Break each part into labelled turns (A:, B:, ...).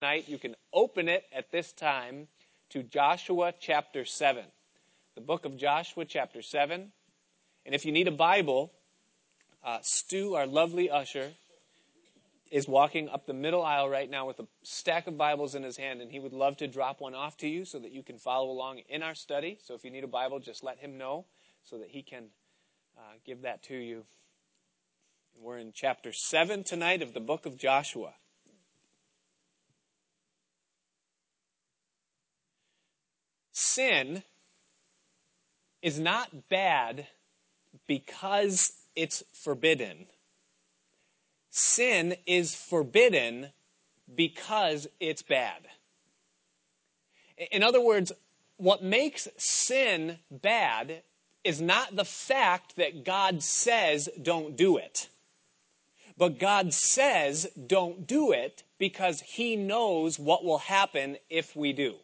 A: tonight, you can open it at this time to Joshua chapter 7. The book of Joshua chapter 7. And if you need a Bible, uh, Stu, our lovely usher, is walking up the middle aisle right now with a stack of Bibles in his hand, and he would love to drop one off to you so that you can follow along in our study. So if you need a Bible, just let him know so that he can uh, give that to you. We're in chapter 7 tonight of the book of Joshua. Sin is not bad because it's forbidden. Sin is forbidden because it's bad. In other words, what makes sin bad is not the fact that God says don't do it. But God says don't do it because he knows what will happen if we do.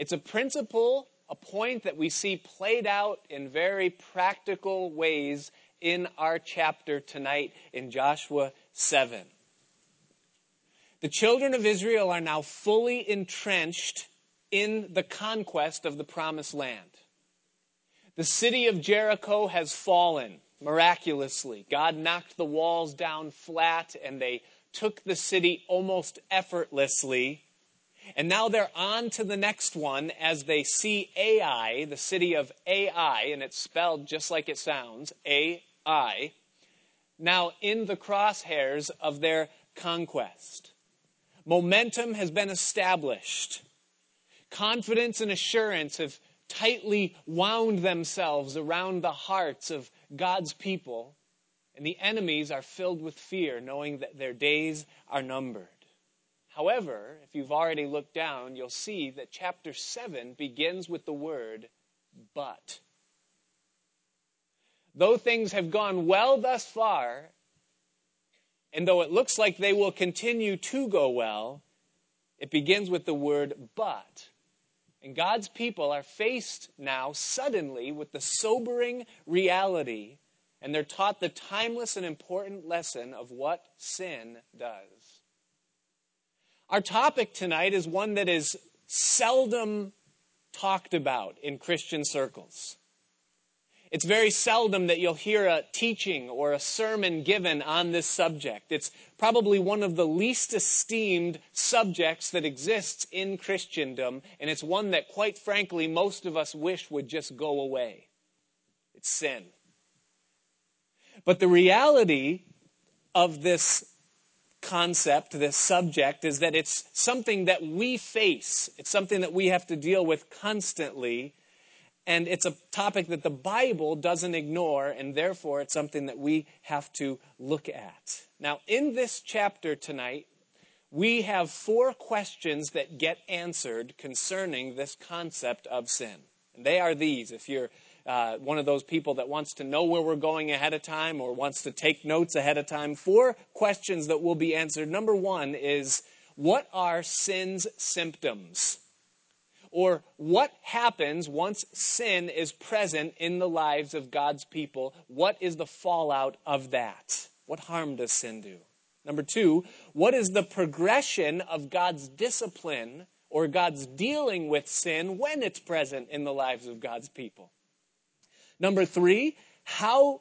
A: It's a principle, a point that we see played out in very practical ways in our chapter tonight in Joshua 7. The children of Israel are now fully entrenched in the conquest of the promised land. The city of Jericho has fallen miraculously. God knocked the walls down flat and they took the city almost effortlessly and now they're on to the next one as they see Ai, the city of Ai, and it's spelled just like it sounds, A-I, now in the crosshairs of their conquest. Momentum has been established. Confidence and assurance have tightly wound themselves around the hearts of God's people, and the enemies are filled with fear, knowing that their days are numbered. However, if you've already looked down, you'll see that chapter 7 begins with the word but. Though things have gone well thus far, and though it looks like they will continue to go well, it begins with the word but. And God's people are faced now suddenly with the sobering reality, and they're taught the timeless and important lesson of what sin does. Our topic tonight is one that is seldom talked about in Christian circles. It's very seldom that you'll hear a teaching or a sermon given on this subject. It's probably one of the least esteemed subjects that exists in Christendom, and it's one that, quite frankly, most of us wish would just go away. It's sin. But the reality of this concept, this subject, is that it's something that we face. It's something that we have to deal with constantly. And it's a topic that the Bible doesn't ignore, and therefore it's something that we have to look at. Now, in this chapter tonight, we have four questions that get answered concerning this concept of sin. And they are these. If you're uh, one of those people that wants to know where we're going ahead of time or wants to take notes ahead of time, four questions that will be answered. Number one is what are sin's symptoms? Or what happens once sin is present in the lives of God's people? What is the fallout of that? What harm does sin do? Number two, what is the progression of God's discipline or God's dealing with sin when it's present in the lives of God's people? Number three, how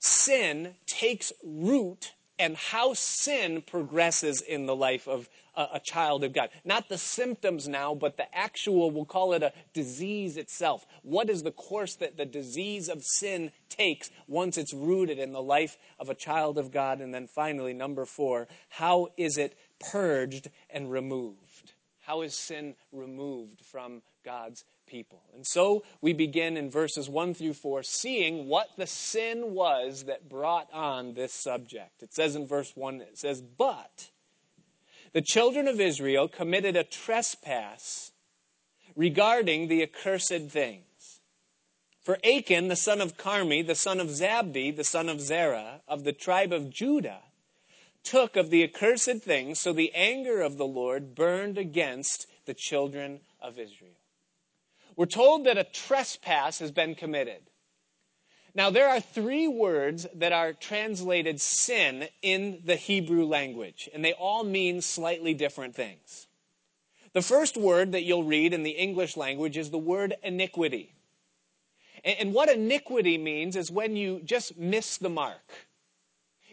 A: sin takes root and how sin progresses in the life of a, child of God. Not the symptoms now, but the actual, we'll call it a disease itself. What is the course that the disease of sin takes once it's rooted in the life of a child of God? And then finally, number four, how is it purged and removed? How is sin removed from God's people. And so we begin in verses 1 through 4, seeing what the sin was that brought on this subject. It says in verse 1, it says, But the children of Israel committed a trespass regarding the accursed things. For Achan, the son of Carmi, the son of Zabdi, the son of Zerah, of the tribe of Judah, took of the accursed things, so the anger of the Lord burned against the children of Israel. We're told that a trespass has been committed. Now, there are three words that are translated sin in the Hebrew language, and they all mean slightly different things. The first word that you'll read in the English language is the word iniquity. And what iniquity means is when you just miss the mark.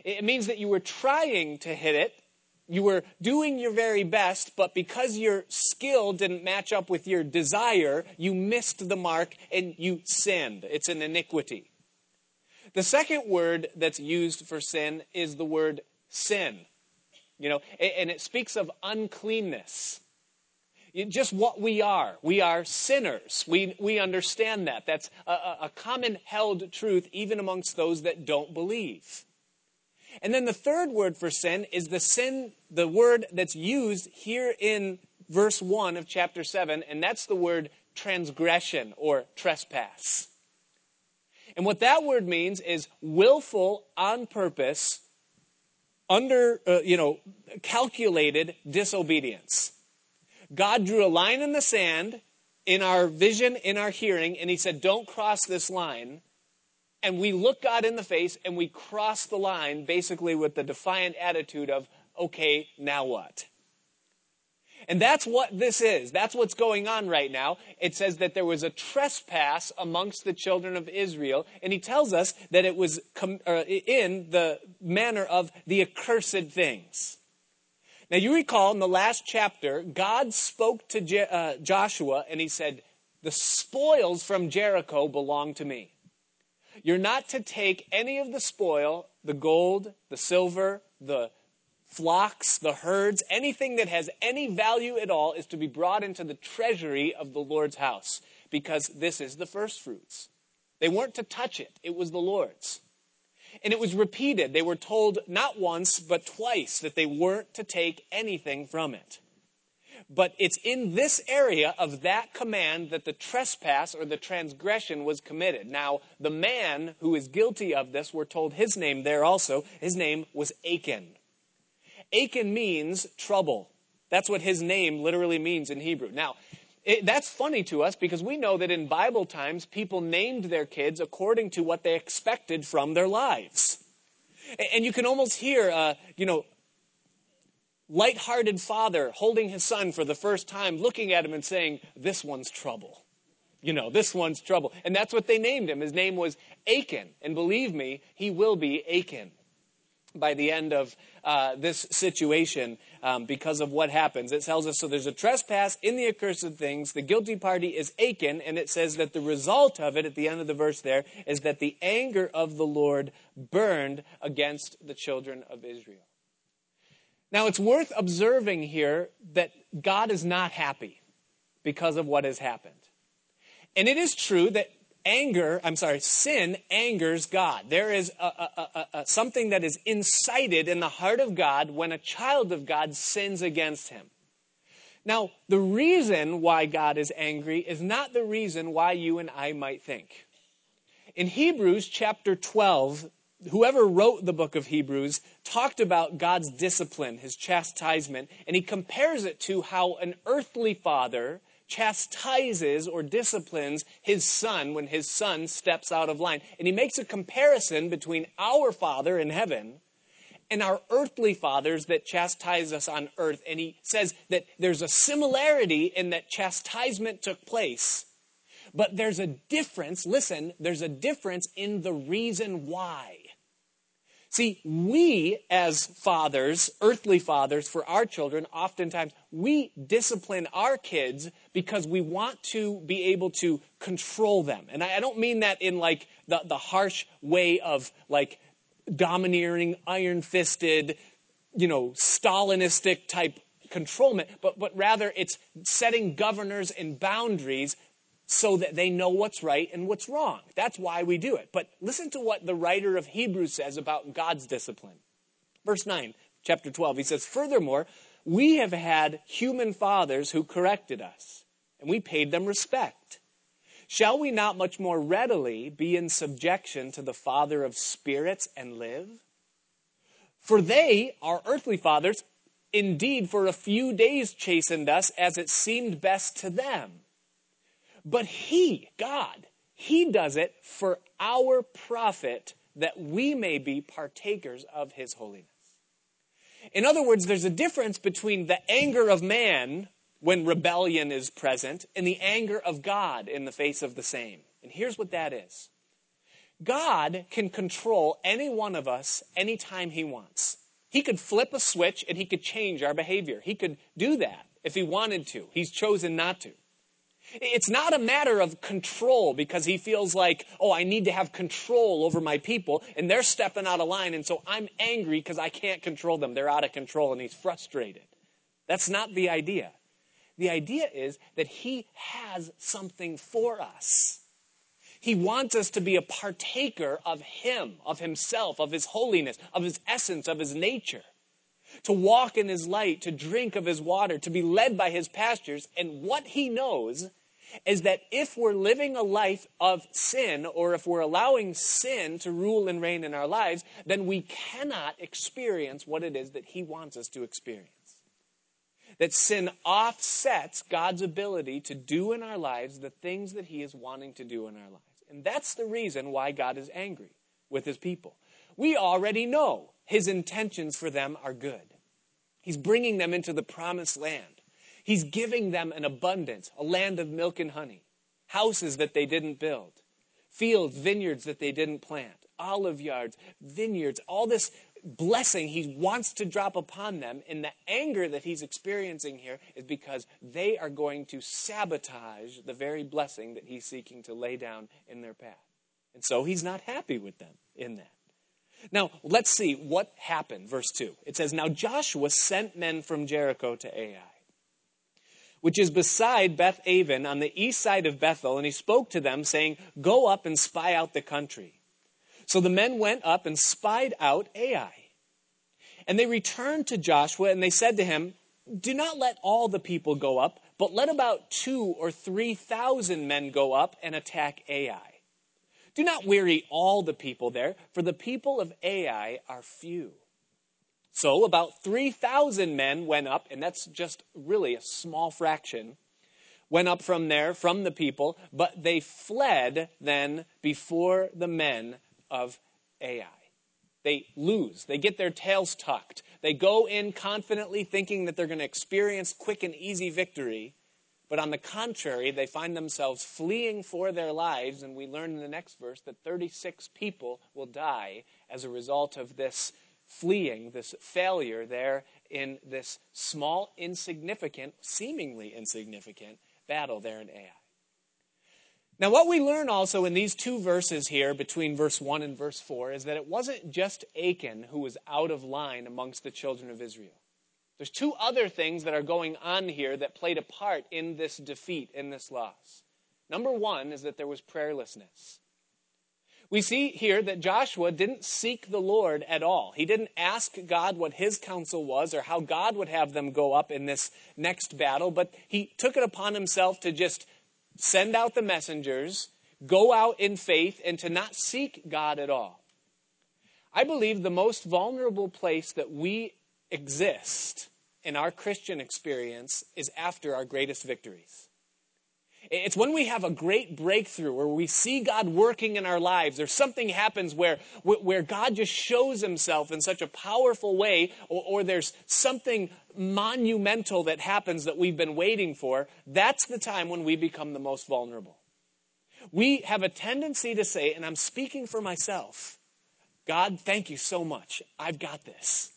A: It means that you were trying to hit it, you were doing your very best, but because your skill didn't match up with your desire, you missed the mark and you sinned. It's an iniquity. The second word that's used for sin is the word sin. You know, and it speaks of uncleanness. Just what we are. We are sinners. We, we understand that. That's a, a common held truth even amongst those that don't believe. And then the third word for sin is the sin, the word that's used here in verse 1 of chapter 7, and that's the word transgression or trespass. And what that word means is willful, on purpose, under, uh, you know, calculated disobedience. God drew a line in the sand in our vision, in our hearing, and He said, Don't cross this line and we look God in the face and we cross the line basically with the defiant attitude of, okay, now what? And that's what this is. That's what's going on right now. It says that there was a trespass amongst the children of Israel, and he tells us that it was com- uh, in the manner of the accursed things. Now, you recall in the last chapter, God spoke to Je- uh, Joshua, and he said, The spoils from Jericho belong to me. You're not to take any of the spoil, the gold, the silver, the flocks, the herds, anything that has any value at all is to be brought into the treasury of the Lord's house because this is the first fruits. They weren't to touch it, it was the Lord's. And it was repeated. They were told not once, but twice that they weren't to take anything from it. But it's in this area of that command that the trespass or the transgression was committed. Now, the man who is guilty of this, we're told his name there also. His name was Achan. Achan means trouble. That's what his name literally means in Hebrew. Now, it, that's funny to us because we know that in Bible times, people named their kids according to what they expected from their lives. And you can almost hear, uh, you know, light-hearted father holding his son for the first time, looking at him and saying, This one's trouble. You know, this one's trouble. And that's what they named him. His name was Achan. And believe me, he will be Achan by the end of uh, this situation um, because of what happens. It tells us so there's a trespass in the accursed things. The guilty party is Achan, and it says that the result of it at the end of the verse there is that the anger of the Lord burned against the children of Israel. Now, it's worth observing here that God is not happy because of what has happened. And it is true that anger, I'm sorry, sin angers God. There is a, a, a, something that is incited in the heart of God when a child of God sins against him. Now, the reason why God is angry is not the reason why you and I might think. In Hebrews chapter 12, whoever wrote the book of Hebrews talked about God's discipline, his chastisement, and he compares it to how an earthly father chastises or disciplines his son when his son steps out of line. And he makes a comparison between our Father in heaven and our earthly fathers that chastise us on earth. And he says that there's a similarity in that chastisement took place, but there's a difference. Listen, there's a difference in the reason why. See, we as fathers, earthly fathers for our children, oftentimes we discipline our kids because we want to be able to control them. And I don't mean that in like the, the harsh way of like domineering, iron fisted, you know, Stalinistic type controlment, but, but rather it's setting governors and boundaries so that they know what's right and what's wrong. That's why we do it. But listen to what the writer of Hebrews says about God's discipline. Verse 9, chapter 12, he says, Furthermore, we have had human fathers who corrected us, and we paid them respect. Shall we not much more readily be in subjection to the Father of spirits and live? For they, our earthly fathers, indeed for a few days chastened us as it seemed best to them but he, God, He does it for our profit that we may be partakers of his holiness. In other words, there's a difference between the anger of man when rebellion is present and the anger of God in the face of the same. And here's what that is God can control any one of us anytime he wants. He could flip a switch and he could change our behavior. He could do that if he wanted to. He's chosen not to. It's not a matter of control because he feels like, oh, I need to have control over my people and they're stepping out of line and so I'm angry because I can't control them. They're out of control and he's frustrated. That's not the idea. The idea is that he has something for us. He wants us to be a partaker of him, of himself, of his holiness, of his essence, of his nature to walk in his light, to drink of his water, to be led by his pastures. And what he knows is that if we're living a life of sin, or if we're allowing sin to rule and reign in our lives, then we cannot experience what it is that he wants us to experience. That sin offsets God's ability to do in our lives the things that he is wanting to do in our lives. And that's the reason why God is angry with his people. We already know his intentions for them are good. He's bringing them into the promised land. He's giving them an abundance, a land of milk and honey, houses that they didn't build, fields, vineyards that they didn't plant, olive yards, vineyards, all this blessing he wants to drop upon them. And the anger that he's experiencing here is because they are going to sabotage the very blessing that he's seeking to lay down in their path. And so he's not happy with them in that. Now, let's see what happened. Verse 2. It says, Now Joshua sent men from Jericho to Ai, which is beside Beth Aven on the east side of Bethel, and he spoke to them, saying, Go up and spy out the country. So the men went up and spied out Ai. And they returned to Joshua, and they said to him, Do not let all the people go up, but let about two or three thousand men go up and attack Ai. Do not weary all the people there, for the people of Ai are few. So about 3,000 men went up, and that's just really a small fraction, went up from there, from the people, but they fled then before the men of Ai. They lose. They get their tails tucked. They go in confidently thinking that they're going to experience quick and easy victory. But on the contrary, they find themselves fleeing for their lives, and we learn in the next verse that 36 people will die as a result of this fleeing, this failure there in this small, insignificant, seemingly insignificant battle there in Ai. Now, what we learn also in these two verses here, between verse 1 and verse 4, is that it wasn't just Achan who was out of line amongst the children of Israel. There's two other things that are going on here that played a part in this defeat, in this loss. Number one is that there was prayerlessness. We see here that Joshua didn't seek the Lord at all. He didn't ask God what his counsel was or how God would have them go up in this next battle, but he took it upon himself to just send out the messengers, go out in faith, and to not seek God at all. I believe the most vulnerable place that we exist in our Christian experience is after our greatest victories. It's when we have a great breakthrough where we see God working in our lives or something happens where, where God just shows himself in such a powerful way or, or there's something monumental that happens that we've been waiting for. That's the time when we become the most vulnerable. We have a tendency to say, and I'm speaking for myself, God, thank you so much. I've got this.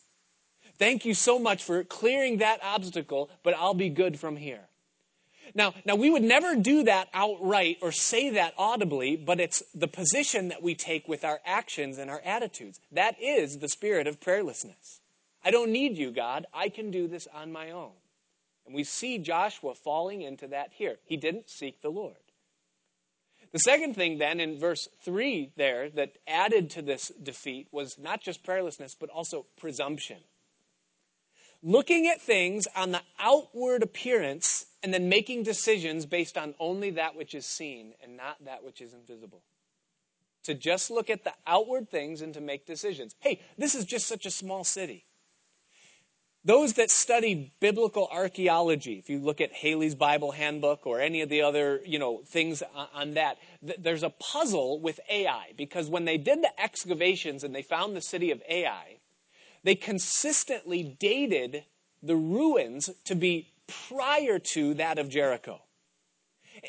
A: Thank you so much for clearing that obstacle, but I'll be good from here. Now, now we would never do that outright or say that audibly, but it's the position that we take with our actions and our attitudes. That is the spirit of prayerlessness. I don't need you, God. I can do this on my own. And we see Joshua falling into that here. He didn't seek the Lord. The second thing, then, in verse 3 there, that added to this defeat was not just prayerlessness, but also presumption looking at things on the outward appearance and then making decisions based on only that which is seen and not that which is invisible. To just look at the outward things and to make decisions. Hey, this is just such a small city. Those that study biblical archaeology, if you look at Halley's Bible Handbook or any of the other, you know, things on that, there's a puzzle with Ai because when they did the excavations and they found the city of Ai, they consistently dated the ruins to be prior to that of Jericho.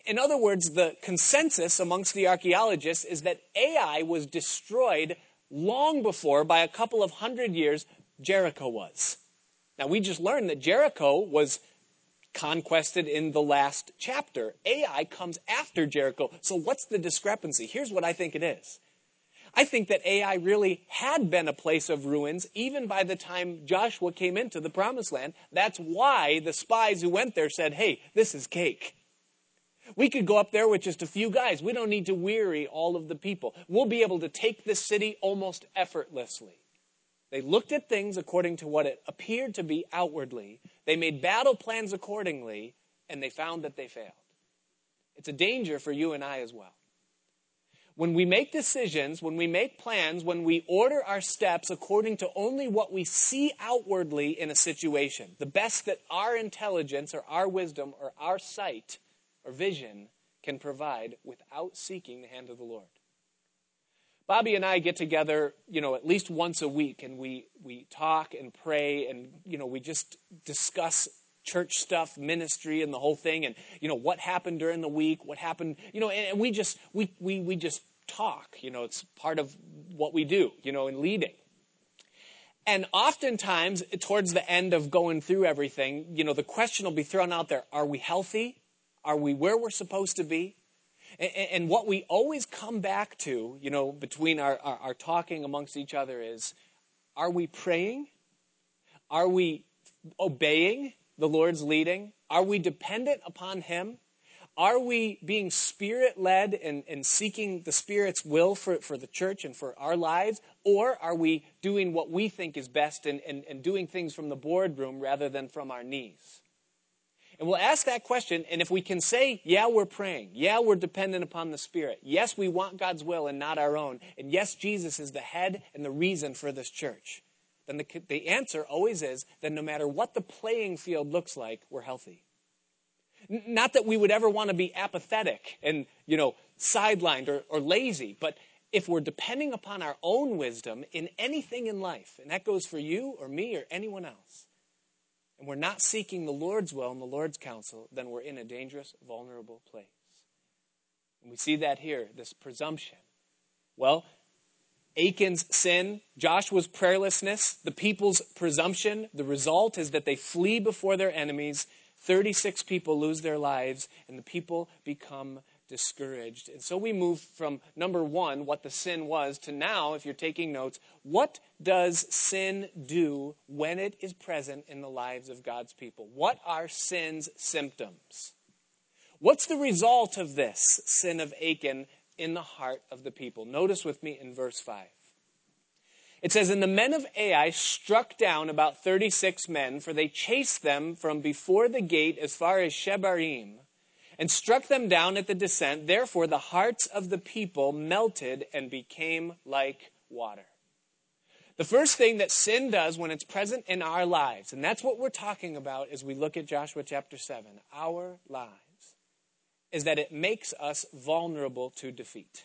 A: In other words, the consensus amongst the archaeologists is that Ai was destroyed long before, by a couple of hundred years, Jericho was. Now, we just learned that Jericho was conquested in the last chapter. Ai comes after Jericho. So, what's the discrepancy? Here's what I think it is. I think that Ai really had been a place of ruins even by the time Joshua came into the promised land. That's why the spies who went there said, hey, this is cake. We could go up there with just a few guys. We don't need to weary all of the people. We'll be able to take this city almost effortlessly. They looked at things according to what it appeared to be outwardly. They made battle plans accordingly, and they found that they failed. It's a danger for you and I as well. When we make decisions, when we make plans, when we order our steps according to only what we see outwardly in a situation, the best that our intelligence or our wisdom or our sight or vision can provide without seeking the hand of the Lord. Bobby and I get together, you know, at least once a week and we, we talk and pray and, you know, we just discuss church stuff, ministry and the whole thing and, you know, what happened during the week, what happened, you know, and, and we just, we, we, we just talk, you know, it's part of what we do, you know, in leading. And oftentimes, towards the end of going through everything, you know, the question will be thrown out there Are we healthy? Are we where we're supposed to be? And, what we always come back to, you know, between our, our, our talking amongst each other is are we praying? Are we obeying the Lord's leading? Are we dependent upon Him? Are we being spirit led and, and seeking the Spirit's will for, for the church and for our lives? Or are we doing what we think is best and, and, and doing things from the boardroom rather than from our knees? And we'll ask that question, and if we can say, yeah, we're praying, yeah, we're dependent upon the Spirit, yes, we want God's will and not our own, and yes, Jesus is the head and the reason for this church, then the, the answer always is that no matter what the playing field looks like, we're healthy. N- not that we would ever want to be apathetic and, you know, sidelined or, or lazy, but if we're depending upon our own wisdom in anything in life, and that goes for you or me or anyone else, and we're not seeking the Lord's will and the Lord's counsel, then we're in a dangerous, vulnerable place. And we see that here, this presumption. Well, Achan's sin, Joshua's prayerlessness, the people's presumption, the result is that they flee before their enemies. 36 people lose their lives, and the people become discouraged. And so we move from number one, what the sin was, to now, if you're taking notes, what does sin do when it is present in the lives of God's people? What are sin's symptoms? What's the result of this sin of Achan in the heart of the people? Notice with me in verse 5. It says, And the men of Ai struck down about 36 men, for they chased them from before the gate as far as Shebarim and struck them down at the descent. Therefore, the hearts of the people melted and became like water. The first thing that sin does when it's present in our lives, and that's what we're talking about as we look at Joshua chapter 7, our lives, is that it makes us vulnerable to defeat.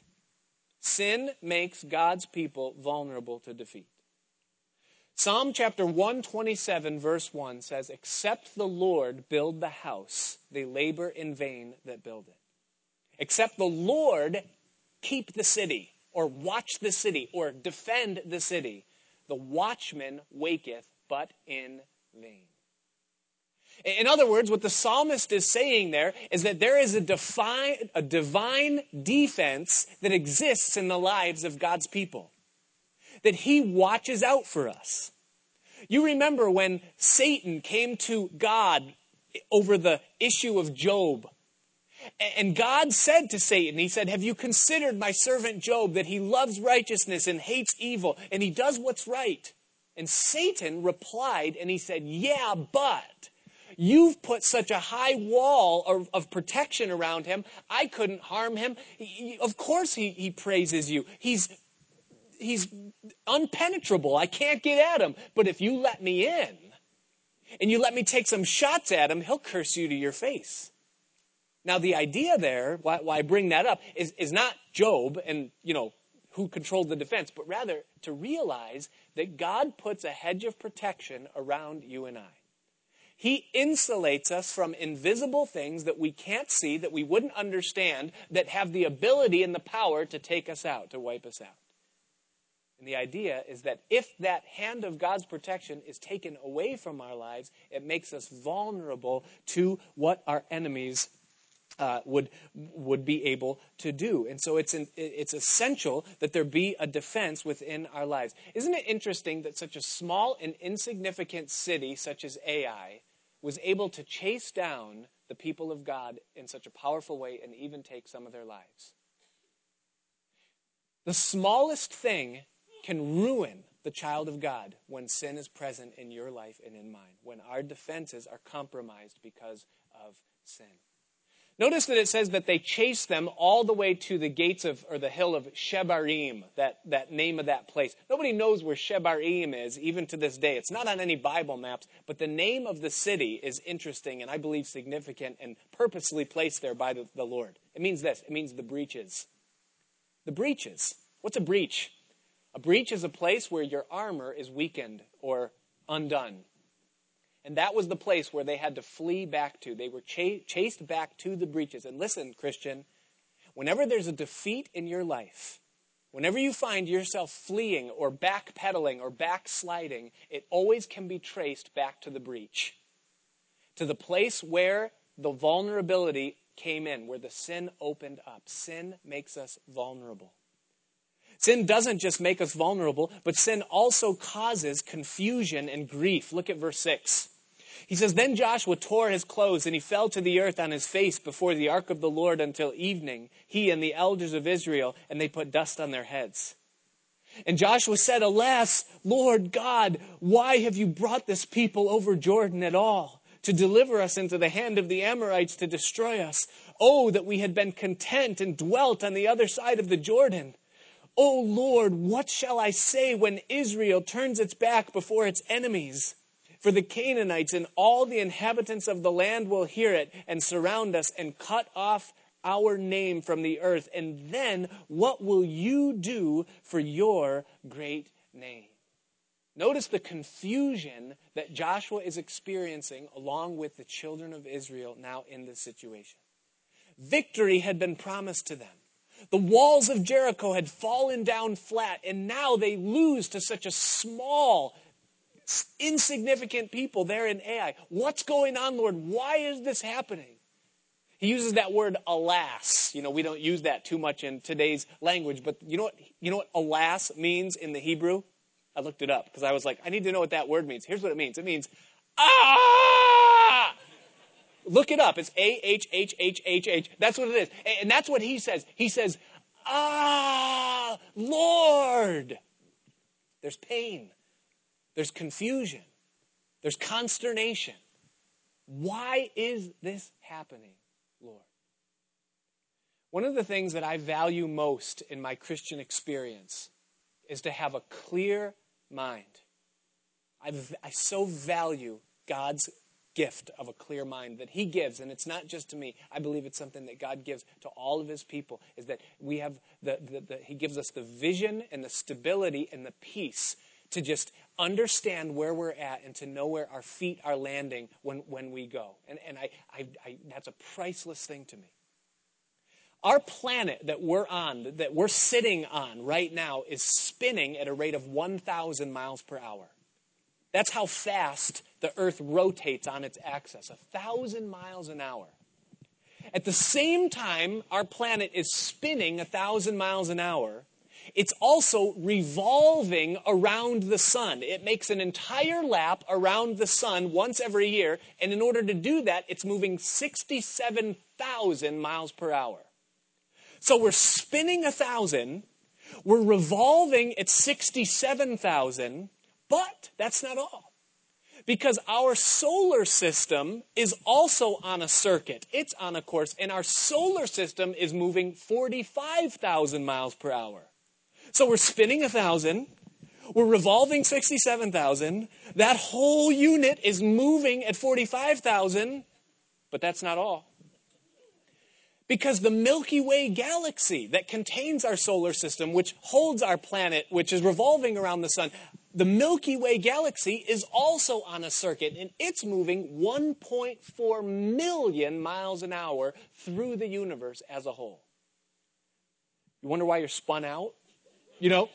A: Sin makes God's people vulnerable to defeat. Psalm chapter 127, verse 1 says, Except the Lord build the house, they labor in vain that build it. Except the Lord keep the city, or watch the city, or defend the city, the watchman waketh, but in vain. In other words, what the psalmist is saying there is that there is a, defi- a divine defense that exists in the lives of God's people that he watches out for us. You remember when Satan came to God over the issue of Job. And God said to Satan, He said, Have you considered my servant Job that he loves righteousness and hates evil and he does what's right? And Satan replied and he said, Yeah, but you've put such a high wall of, of protection around him. I couldn't harm him. He, of course, he, he praises you. He's he's unpenetrable. I can't get at him. But if you let me in, and you let me take some shots at him, he'll curse you to your face. Now, the idea there, why, why I bring that up, is, is not Job and, you know, who controlled the defense, but rather to realize that God puts a hedge of protection around you and I. He insulates us from invisible things that we can't see, that we wouldn't understand, that have the ability and the power to take us out, to wipe us out. And the idea is that if that hand of God's protection is taken away from our lives, it makes us vulnerable to what our enemies uh, would would be able to do. And so it's an, it's essential that there be a defense within our lives. Isn't it interesting that such a small and insignificant city such as Ai was able to chase down the people of God in such a powerful way and even take some of their lives? The smallest thing can ruin the child of God when sin is present in your life and in mine, when our defenses are compromised because of sin. Notice that it says that they chased them all the way to the gates of, or the hill of Shebarim, that, that name of that place. Nobody knows where Shebarim is, even to this day. It's not on any Bible maps, but the name of the city is interesting and I believe significant and purposely placed there by the, the Lord. It means this it means the breaches. The breaches. What's a breach? A breach is a place where your armor is weakened or undone. And that was the place where they had to flee back to. They were ch- chased back to the breaches. And listen, Christian, whenever there's a defeat in your life, whenever you find yourself fleeing or backpedaling or backsliding, it always can be traced back to the breach, to the place where the vulnerability came in, where the sin opened up. Sin makes us vulnerable. Sin doesn't just make us vulnerable, but sin also causes confusion and grief. Look at verse 6. He says, Then Joshua tore his clothes, and he fell to the earth on his face before the ark of the Lord until evening, he and the elders of Israel, and they put dust on their heads. And Joshua said, Alas, Lord God, why have you brought this people over Jordan at all? To deliver us into the hand of the Amorites to destroy us. Oh, that we had been content and dwelt on the other side of the Jordan. Oh Lord, what shall I say when Israel turns its back before its enemies? For the Canaanites and all the inhabitants of the land will hear it and surround us and cut off our name from the earth. And then what will you do for your great name? Notice the confusion that Joshua is experiencing along with the children of Israel now in this situation. Victory had been promised to them. The walls of Jericho had fallen down flat, and now they lose to such a small insignificant people there in Ai. What's going on, Lord? Why is this happening? He uses that word alas. You know, we don't use that too much in today's language, but you know what, you know what alas means in the Hebrew? I looked it up because I was like, I need to know what that word means. Here's what it means. It means, ah! Look it up. It's A H H H H H. That's what it is. And that's what he says. He says, ah, Lord. There's pain. There's confusion. There's consternation. Why is this happening, Lord? One of the things that I value most in my Christian experience is to have a clear mind. I, I so value God's gift of a clear mind that he gives and it's not just to me i believe it's something that god gives to all of his people is that we have the, the, the, he gives us the vision and the stability and the peace to just understand where we're at and to know where our feet are landing when, when we go. And, and I, I, I, that's a priceless thing to me. Our planet that we're on, that we're sitting on right now, is spinning at a rate of 1,000 miles per hour. That's how fast the Earth rotates on its axis, a thousand miles an hour. At the same time, our planet is spinning a thousand miles an hour it's also revolving around the sun. It makes an entire lap around the sun once every year, and in order to do that, it's moving 67,000 miles per hour. So we're spinning a thousand, we're revolving at 67,000, but that's not all. Because our solar system is also on a circuit. It's on a course, and our solar system is moving 45,000 miles per hour. So we're spinning a thousand, We're revolving 67,000. That whole unit is moving at 45,000. But that's not all. Because the Milky Way galaxy that contains our solar system, which holds our planet, which is revolving around the sun, the Milky Way galaxy is also on a circuit and it's moving 1.4 million miles an hour through the universe as a whole. You wonder why you're spun out? You know,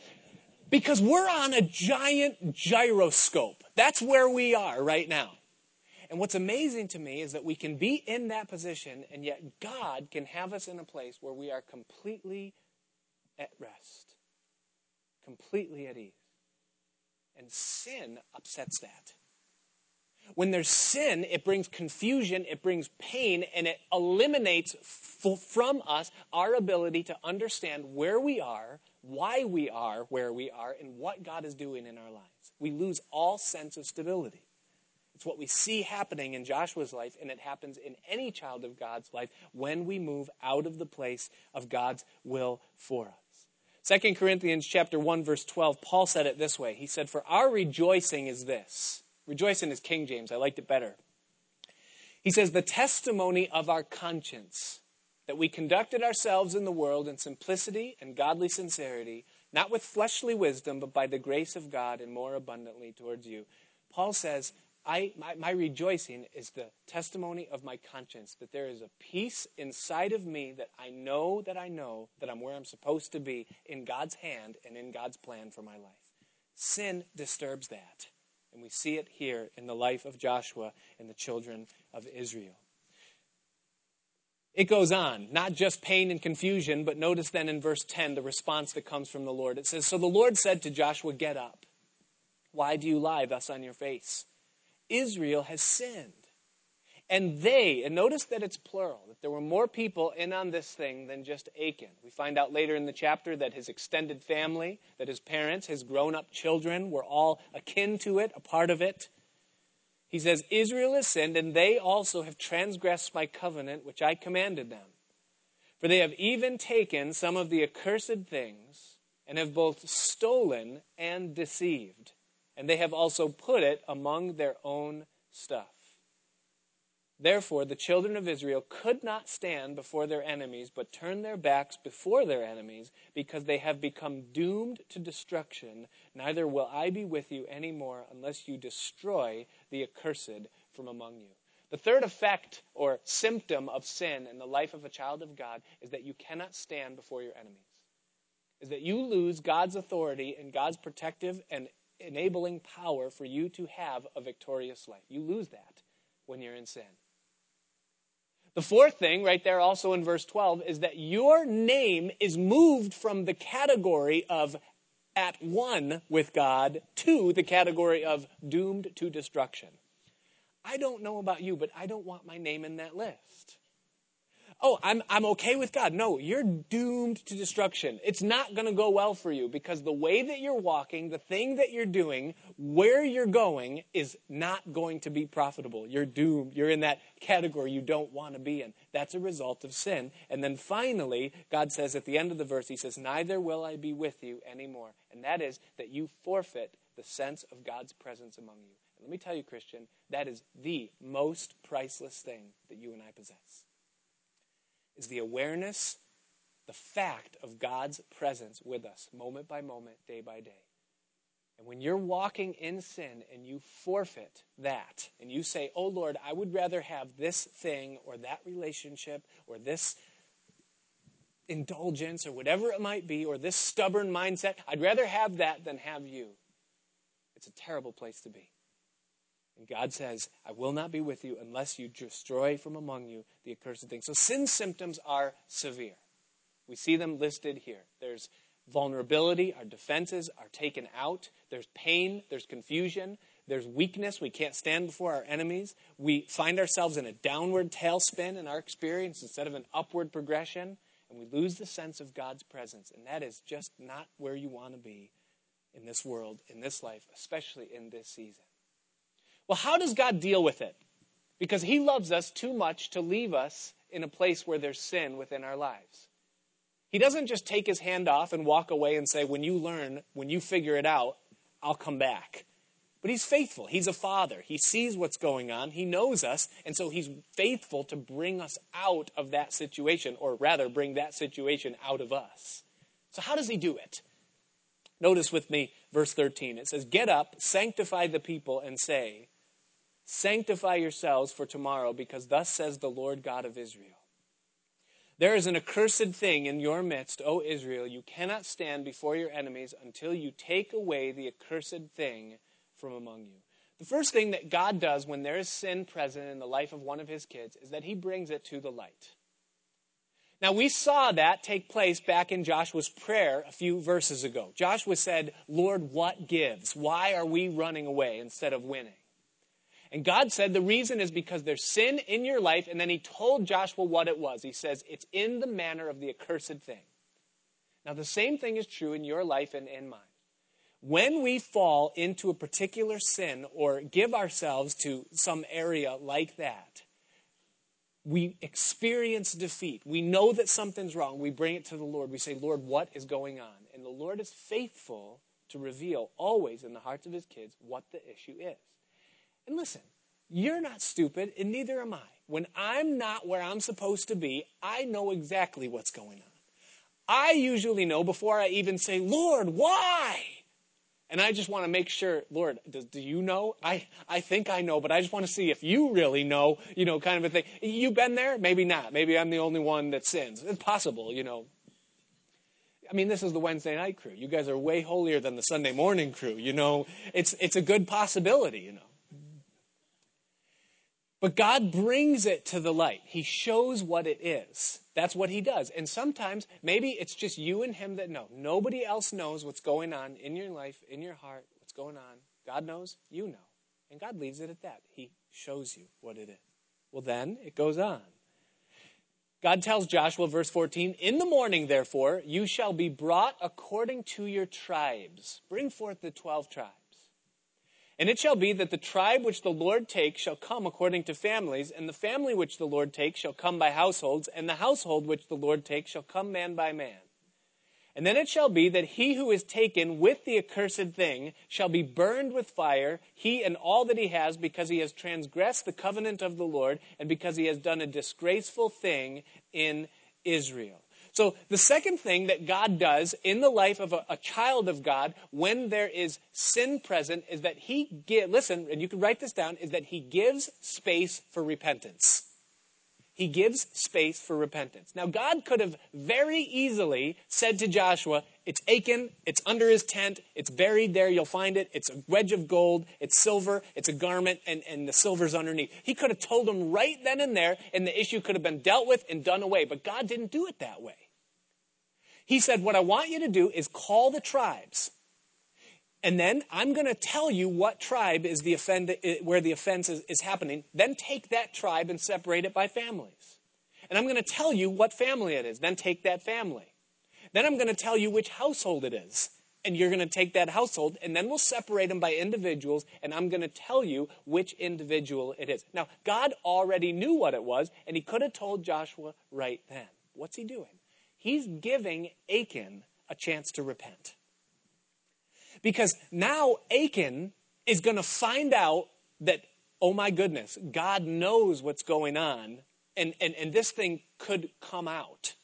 A: because we're on a giant gyroscope. That's where we are right now. And what's amazing to me is that we can be in that position, and yet God can have us in a place where we are completely at rest, completely at ease. And sin upsets that. When there's sin, it brings confusion, it brings pain, and it eliminates f- from us our ability to understand where we are, why we are where we are, and what God is doing in our lives. We lose all sense of stability. It's what we see happening in Joshua's life, and it happens in any child of God's life when we move out of the place of God's will for us. 2 Corinthians chapter 1 verse 12 Paul said it this way. He said for our rejoicing is this. Rejoicing is King James. I liked it better. He says the testimony of our conscience that we conducted ourselves in the world in simplicity and godly sincerity, not with fleshly wisdom, but by the grace of God and more abundantly towards you. Paul says, I, my, my rejoicing is the testimony of my conscience that there is a peace inside of me that I know that I know that I'm where I'm supposed to be in God's hand and in God's plan for my life. Sin disturbs that. And we see it here in the life of Joshua and the children of Israel. It goes on, not just pain and confusion, but notice then in verse 10 the response that comes from the Lord. It says, So the Lord said to Joshua, Get up. Why do you lie thus on your face? Israel has sinned. And they, and notice that it's plural, that there were more people in on this thing than just Achan. We find out later in the chapter that his extended family, that his parents, his grown up children were all akin to it, a part of it. He says, Israel has sinned, and they also have transgressed my covenant, which I commanded them. For they have even taken some of the accursed things, and have both stolen and deceived and they have also put it among their own stuff. Therefore, the children of Israel could not stand before their enemies, but turned their backs before their enemies, because they have become doomed to destruction. Neither will I be with you any more unless you destroy the accursed from among you. The third effect or symptom of sin in the life of a child of God is that you cannot stand before your enemies. Is that you lose God's authority and God's protective and enabling power for you to have a victorious life. You lose that when you're in sin. The fourth thing, right there also in verse 12, is that your name is moved from the category of at one with God to the category of doomed to destruction. I don't know about you, but I don't want my name in that list oh, I'm, I'm okay with God. No, you're doomed to destruction. It's not going to go well for you because the way that you're walking, the thing that you're doing, where you're going is not going to be profitable. You're doomed. You're in that category you don't want to be in. That's a result of sin. And then finally, God says at the end of the verse, He says, Neither will I be with you anymore. And that is that you forfeit the sense of God's presence among you. And let me tell you, Christian, that is the most priceless thing that you and I possess is the awareness, the fact of God's presence with us, moment by moment, day by day. And when you're walking in sin and you forfeit that, and you say, Oh Lord, I would rather have this thing or that relationship or this indulgence or whatever it might be, or this stubborn mindset, I'd rather have that than have you. It's a terrible place to be. And God says, I will not be with you unless you destroy from among you the accursed things. So sin symptoms are severe. We see them listed here. There's vulnerability, our defenses are taken out. There's pain, there's confusion, there's weakness. We can't stand before our enemies. We find ourselves in a downward tailspin in our experience instead of an upward progression, and we lose the sense of God's presence. And that is just not where you want to be in this world, in this life, especially in this season. Well, how does God deal with it? Because He loves us too much to leave us in a place where there's sin within our lives. He doesn't just take His hand off and walk away and say, when you learn, when you figure it out, I'll come back. But he's faithful. He's a father. He sees what's going on. He knows us. And so he's faithful to bring us out of that situation, or rather, bring that situation out of us. So, how does he do it? Notice with me verse 13. It says, Get up, sanctify the people, and say, Sanctify yourselves for tomorrow, because thus says the Lord God of Israel. There is an accursed thing in your midst, O Israel. You cannot stand before your enemies until you take away the accursed thing from among you. The first thing that God does when there is sin present in the life of one of his kids is that he brings it to the light. Now, we saw that take place back in Joshua's prayer a few verses ago. Joshua said, Lord, what gives? Why are we running away instead of winning? And God said the reason is because there's sin in your life, and then he told Joshua what it was. He says, It's in the manner of the accursed thing. Now, the same thing is true in your life and in mine. When we fall into a particular sin or give ourselves to some area like that, we experience defeat. We know that something's wrong. We bring it to the Lord. We say, Lord, what is going on? And the Lord is faithful to reveal always in the hearts of his kids what the issue is. And listen, you're not stupid, and neither am I. When I'm not where I'm supposed to be, I know exactly what's going on. I usually know before I even say, Lord, why? And I just want to make sure, Lord, do, do, you know? I, I think I know, but I just want to see if you really know, you know, kind of a thing. You've been there? Maybe not. Maybe I'm the only one that sins. It's possible, you know. I mean, this is the Wednesday night crew. You guys are way holier than the Sunday morning crew, you know. It's, it's a good possibility, you know. But God brings it to the light. He shows what it is. That's what He does. And sometimes, maybe it's just you and Him that know. Nobody else knows what's going on in your life, in your heart, what's going on. God knows, you know. And God leaves it at that. He shows you what it is. Well, then it goes on. God tells Joshua, verse 14, In the morning, therefore, you shall be brought according to your tribes. Bring forth the 12 tribes. And it shall be that the tribe which the Lord takes shall come according to families, and the family which the Lord takes shall come by households, and the household which the Lord takes shall come man by man. And then it shall be that he who is taken with the accursed thing shall be burned with fire, he and all that he has, because he has transgressed the covenant of the Lord, and because he has done a disgraceful thing in Israel. So, the second thing that God does in the life of a, a child of God when there is sin present is that He gives, listen, and you can write this down, is that He gives space for repentance. He gives space for repentance. Now, God could have very easily said to Joshua, It's Achan, it's under his tent, it's buried there, you'll find it, it's a wedge of gold, it's silver, it's a garment, and, and the silver's underneath. He could have told him right then and there, and the issue could have been dealt with and done away. But God didn't do it that way. He said, What I want you to do is call the tribes. And then I'm going to tell you what tribe is the offend, eh, where the offense is, is happening. Then take that tribe and separate it by families. And I'm going to tell you what family it is. Then take that family. Then I'm going to tell you which household it is. And you're going to take that household, and then we'll separate them by individuals, and I'm going to tell you which individual it is. Now, God already knew what it was, and He could have told Joshua right then. What's He doing? He's giving Achan a chance to repent. Because now Achan is going to find out that, oh my goodness, God knows what's going on, and, and, and this thing could come out.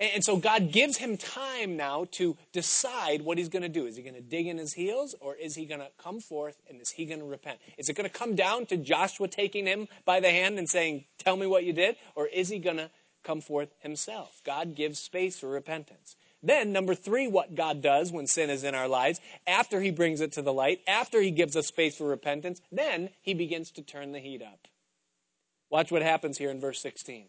A: And, and so God gives him time now to decide what he's going to do. Is he going to dig in his heels, or is he going to come forth and is he going to repent? Is it going to come down to Joshua taking him by the hand and saying, Tell me what you did, or is he going to come forth himself? God gives space for repentance. Then, number three, what God does when sin is in our lives, after He brings it to the light, after He gives us space for repentance, then He begins to turn the heat up. Watch what happens here in verse 16.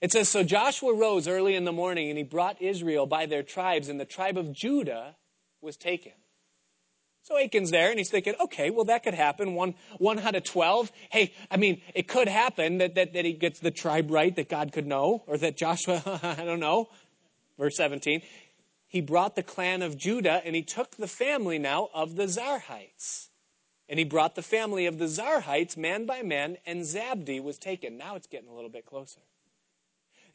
A: It says So Joshua rose early in the morning, and he brought Israel by their tribes, and the tribe of Judah was taken. So Achan's there, and he's thinking, okay, well, that could happen. One, one out of 12. Hey, I mean, it could happen that, that, that he gets the tribe right that God could know, or that Joshua, I don't know, Verse 17. He brought the clan of Judah and he took the family now of the Zarhites. And he brought the family of the Zarhites man by man, and Zabdi was taken. Now it's getting a little bit closer.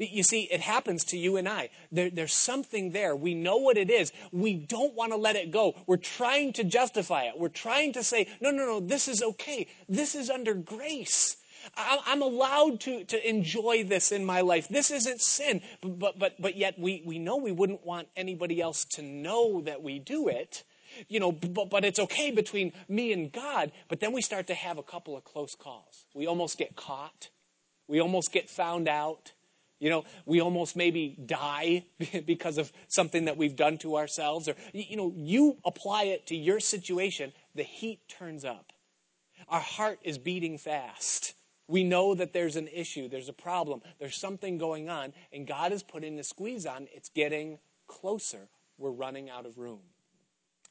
A: You see, it happens to you and I. There, there's something there. We know what it is. We don't want to let it go. We're trying to justify it. We're trying to say, no, no, no, this is okay. This is under grace. I'm allowed to, to enjoy this in my life. This isn't sin. But, but, but yet we, we know we wouldn't want anybody else to know that we do it. You know, but, but it's okay between me and God. But then we start to have a couple of close calls. We almost get caught. We almost get found out. You know, we almost maybe die because of something that we've done to ourselves. Or, you know, you apply it to your situation, the heat turns up. Our heart is beating fast. We know that there's an issue, there's a problem, there's something going on, and God is putting the squeeze on. It's getting closer. We're running out of room.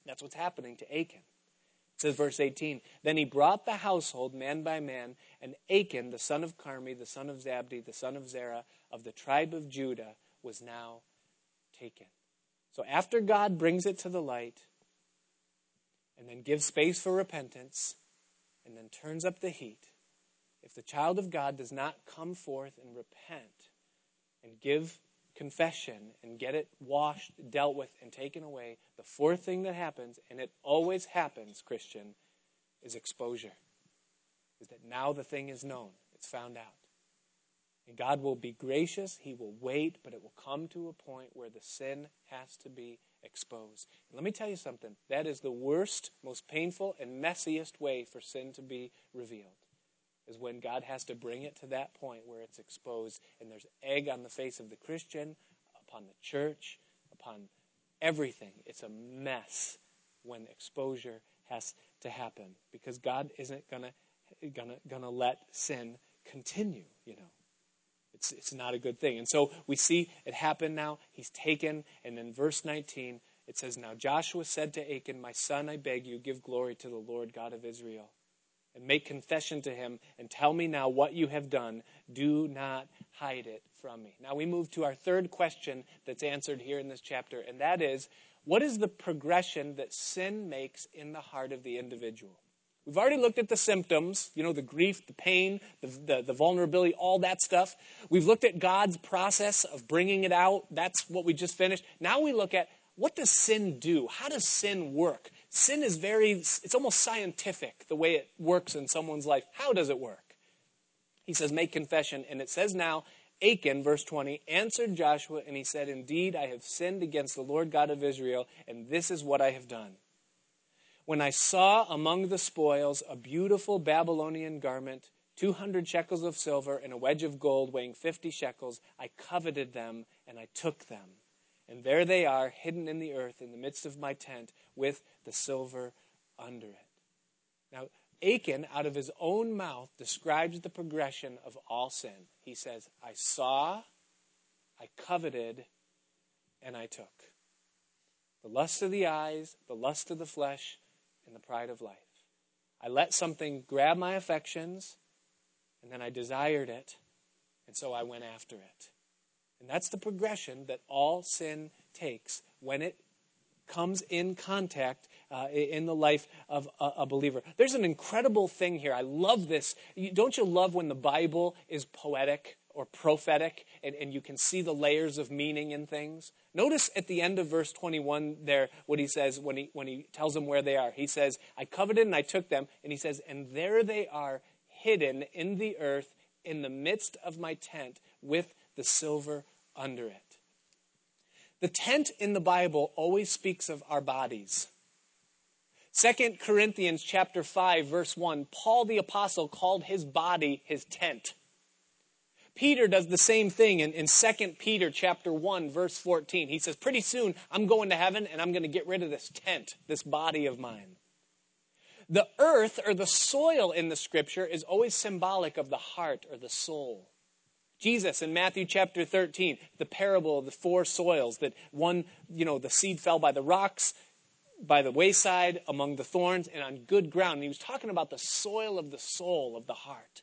A: That's what's happening to Achan. It says, verse 18 Then he brought the household man by man, and Achan, the son of Carmi, the son of Zabdi, the son of Zerah, of the tribe of Judah, was now taken. So after God brings it to the light, and then gives space for repentance, and then turns up the heat, if the child of God does not come forth and repent and give confession and get it washed, dealt with, and taken away, the fourth thing that happens, and it always happens, Christian, is exposure. Is that now the thing is known, it's found out. And God will be gracious, He will wait, but it will come to a point where the sin has to be exposed. And let me tell you something that is the worst, most painful, and messiest way for sin to be revealed is when God has to bring it to that point where it's exposed and there's egg on the face of the Christian, upon the church, upon everything. It's a mess when exposure has to happen because God isn't gonna gonna gonna let sin continue, you know. It's it's not a good thing. And so we see it happen now. He's taken, and in verse 19 it says, Now Joshua said to Achan, My son, I beg you, give glory to the Lord God of Israel and make confession to him and tell me now what you have done. Do not hide it from me. Now we move to our third question that's answered here in this chapter, and that is what is the progression that sin makes in the heart of the individual? We've already looked at the symptoms, you know, the grief, the pain, the, the, the, vulnerability, all that stuff. We've looked at God's process of bringing it out. That's what we just finished. Now we look at what does sin do? How does sin work? Sin is very, it's almost scientific the way it works in someone's life. How does it work? He says, make confession. And it says now, Achan, verse 20, answered Joshua, and he said, Indeed, I have sinned against the Lord God of Israel, and this is what I have done. When I saw among the spoils a beautiful Babylonian garment, 200 shekels of silver, and a wedge of gold weighing 50 shekels, I coveted them, and I took them. And there they are, hidden in the earth in the midst of my tent, with the silver under it. Now, Achan, out of his own mouth, describes the progression of all sin. He says, I saw, I coveted, and I took. The lust of the eyes, the lust of the flesh, and the pride of life. I let something grab my affections, and then I desired it, and so I went after it. And that's the progression that all sin takes when it comes in contact uh, in the life of a, a, believer. There's an incredible thing here. I love this. don't you love when the Bible is poetic or prophetic and, and you can see the layers of meaning in things? Notice at the end of verse 21 there what he says when he, when he tells them where they are. He says, I coveted and I took them. And he says, and there they are hidden in the earth in the midst of my tent with the silver under it. The tent in the Bible always speaks of our bodies. 2 Corinthians chapter 5 verse 1, Paul the apostle called his body his tent. Peter does the same thing in, in 2 Peter chapter 1 verse 14. He says, pretty soon I'm going to heaven and I'm going to get rid of this tent, this body of mine. The earth or the soil in the scripture is always symbolic of the heart or the soul. Jesus in Matthew chapter 13, the parable of the four soils that one, you know, the seed fell by the rocks, by the wayside, among the thorns, and on good ground. And he was talking about the soil of the soul, of the heart.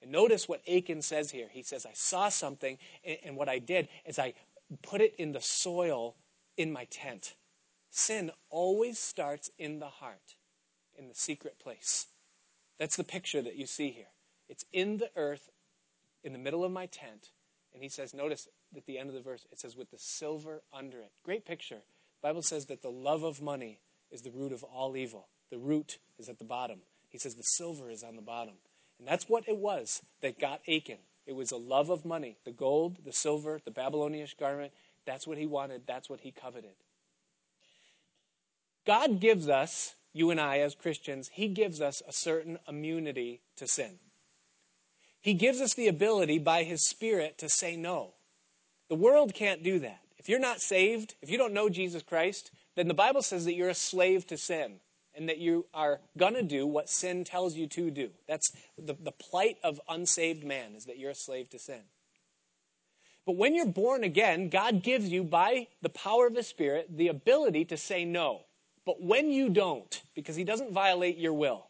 A: And notice what Achan says here. He says, I saw something, and what I did is I put it in the soil in my tent. Sin always starts in the heart, in the secret place. That's the picture that you see here. It's in the earth in the middle of my tent, And he says, notice at the end of the verse, it says, with the silver under it. Great picture. The Bible says that the love of money is the root of all evil. The root is at the bottom. He says the silver is on the bottom. And that's what it was that got Achan. It was a love of money. The gold, the silver, the Babylonian garment. That's what he wanted. That's what he coveted. God gives us, you and I as Christians, He gives us a certain immunity to sin. He gives us the ability by His Spirit to say no. The world can't do that. If you're not saved, if you don't know Jesus Christ, then the Bible says that you're a slave to sin and that you are going to do what sin tells you to do. That's the, the plight of unsaved man, is that you're a slave to sin. But when you're born again, God gives you, by the power of the Spirit, the ability to say no. But when you don't, because He doesn't violate your will,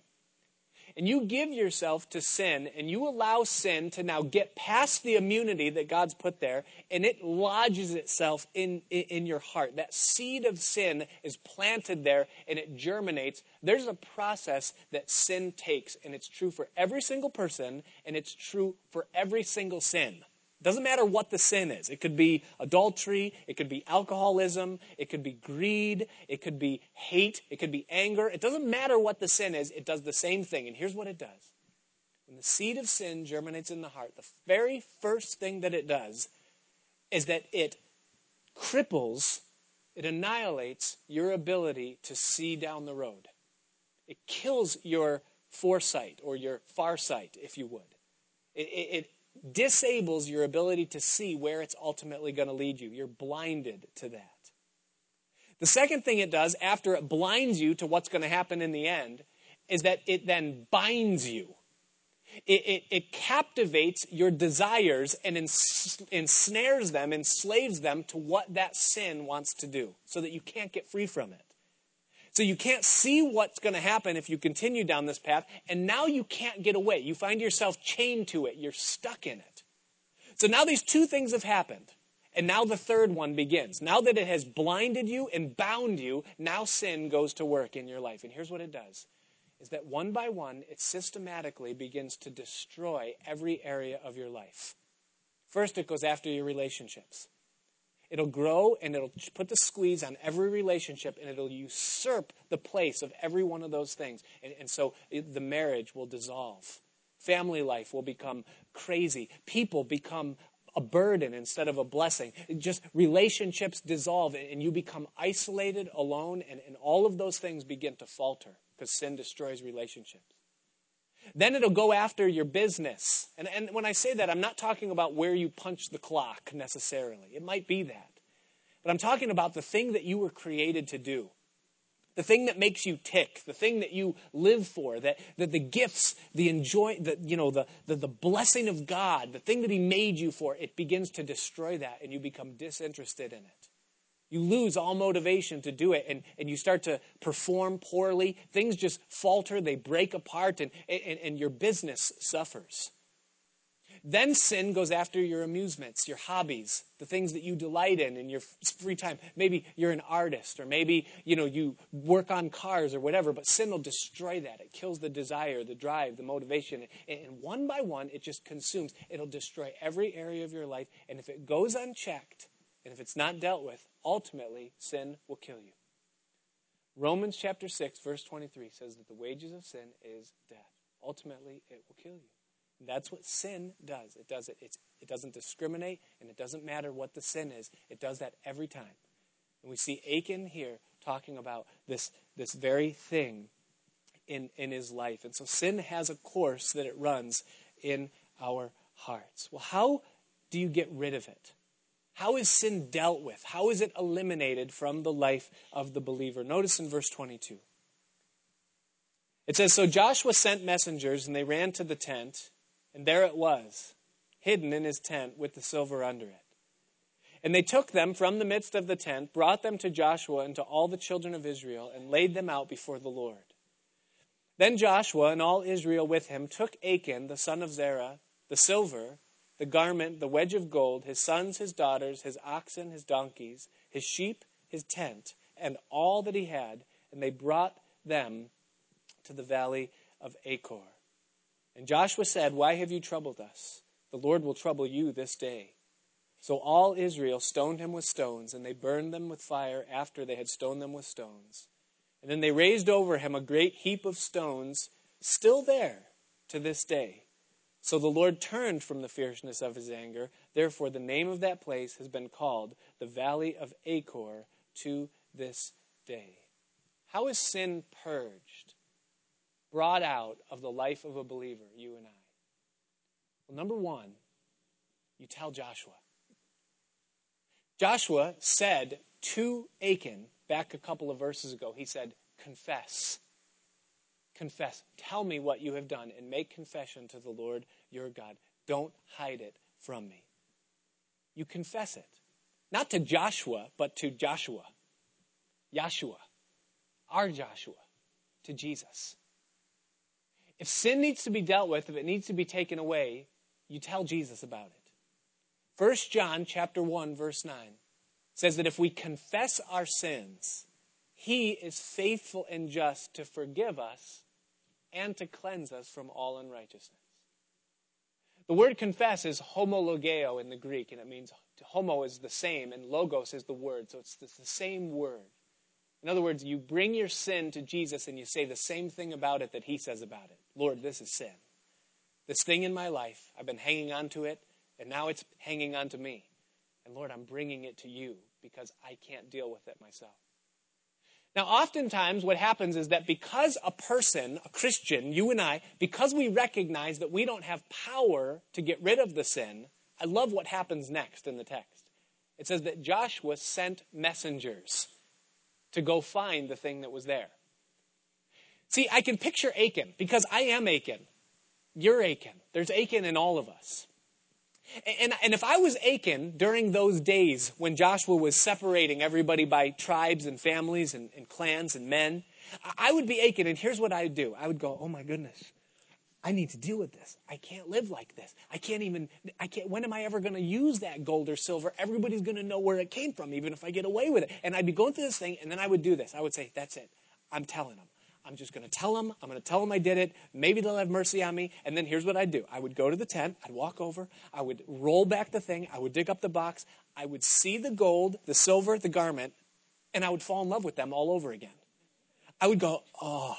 A: and you give yourself to sin and you allow sin to now get past the immunity that God's put there and it lodges itself in, in, in, your heart. That seed of sin is planted there and it germinates. There's a process that sin takes and it's true for every single person and it's true for every single sin. Doesn't matter what the sin is. It could be adultery, it could be alcoholism, it could be greed, it could be hate, it could be anger. It doesn't matter what the sin is, it does the same thing. And here's what it does when the seed of sin germinates in the heart, the very first thing that it does is that it cripples, it annihilates your ability to see down the road. It kills your foresight or your farsight, if you would. It, it, it disables your ability to see where it's ultimately going to lead you. You're blinded to that. The second thing it does after it blinds you to what's going to happen in the end is that it then binds you. It, it, it captivates your desires and ens- ensnares them, enslaves them to what that sin wants to do so that you can't get free from it. So you can't see what's going to happen if you continue down this path, and now you can't get away. You find yourself chained to it, you're stuck in it. So now these two things have happened. And now the third one begins. Now that it has blinded you and bound you, now sin goes to work in your life. And here's what it does is that one by one, it systematically begins to destroy every area of your life. First, it goes after your relationships. It'll grow and it'll put the squeeze on every relationship and it'll usurp the place of every one of those things. And, and so it, the marriage will dissolve. Family life will become crazy. People become a burden instead of a blessing. Just relationships dissolve and you become isolated, alone, and, and all of those things begin to falter because sin destroys relationships. Then it'll go after your business. And, and when I say that, I'm not talking about where you punch the clock necessarily. It might be that. But I'm talking about the thing that you were created to do. The thing that makes you tick, the thing that you live for, that, that the gifts, the enjoy, the, you know, the, the, the blessing of God, the thing that He made you for, it begins to destroy that and you become disinterested in it. You lose all motivation to do it and, and you start to perform poorly. Things just falter, they break apart, and, and, and your business suffers. Then sin goes after your amusements, your hobbies, the things that you delight in in your free time. Maybe you're an artist, or maybe you know you work on cars or whatever. But sin will destroy that. It kills the desire, the drive, the motivation, and one by one, it just consumes. It'll destroy every area of your life. And if it goes unchecked, and if it's not dealt with, ultimately, sin will kill you. Romans chapter 6, verse 23 says that the wages of sin is death. Ultimately, it will kill you. And that's what sin does. It does it. It's, it doesn't discriminate, and it doesn't matter what the sin is. It does that every time. And we see Achan here talking about this, this very thing in, in his life. And so sin has a course that it runs in our hearts. Well, how do you get rid of it? How is sin dealt with? How is it eliminated from the life of the believer? Notice in verse 22. It says So Joshua sent messengers, and they ran to the tent, and there it was, hidden in his tent with the silver under it. And they took them from the midst of the tent, brought them to Joshua and to all the children of Israel, and laid them out before the Lord. Then Joshua and all Israel with him took Achan, the son of Zerah, the silver, the garment, the wedge of gold, his sons, his daughters, his oxen, his donkeys, his sheep, his tent, and all that he had, and they brought them to the valley of Achor. And Joshua said, Why have you troubled us? The Lord will trouble you this day. So all Israel stoned him with stones, and they burned them with fire after they had stoned them with stones. And then they raised over him a great heap of stones, still there to this day. So the Lord turned from the fierceness of his anger. Therefore, the name of that place has been called the Valley of Achor to this day. How is sin purged, brought out of the life of a believer, you and I? Well, number one, you tell Joshua. Joshua said to Achan back a couple of verses ago, he said, Confess. Confess. Tell me what you have done and make confession to the Lord your God. Don't hide it from me. You confess it. Not to Joshua, but to Joshua. Yahshua. Our Joshua. To Jesus. If sin needs to be dealt with, if it needs to be taken away, you tell Jesus about it. 1 John chapter 1 verse 9 says that if we confess our sins, he is faithful and just to forgive us and to cleanse us from all unrighteousness. The word confess is homologeo in the Greek, and it means homo is the same, and logos is the word, so it's the same word. In other words, you bring your sin to Jesus and you say the same thing about it that he says about it. Lord, this is sin. This thing in my life, I've been hanging on to it, and now it's hanging on to me. And Lord, I'm bringing it to you because I can't deal with it myself. Now, oftentimes what happens is that because a person, a Christian, you and I, because we recognize that we don't have power to get rid of the sin, I love what happens next in the text. It says that Joshua sent messengers to go find the thing that was there. See, I can picture Achan because I am Achan. You're Achan. There's Achan in all of us. And, and if I was Achan during those days when Joshua was separating everybody by tribes and families and, and clans and men, I would be Achan. And here's what I'd do I would go, oh my goodness, I need to deal with this. I can't live like this. I can't even, I can't, when am I ever going to use that gold or silver? Everybody's going to know where it came from, even if I get away with it. And I'd be going through this thing, and then I would do this. I would say, that's it. I'm telling them. I'm just going to tell them. I'm going to tell them I did it. Maybe they'll have mercy on me. And then here's what I'd do I would go to the tent. I'd walk over. I would roll back the thing. I would dig up the box. I would see the gold, the silver, the garment, and I would fall in love with them all over again. I would go, oh,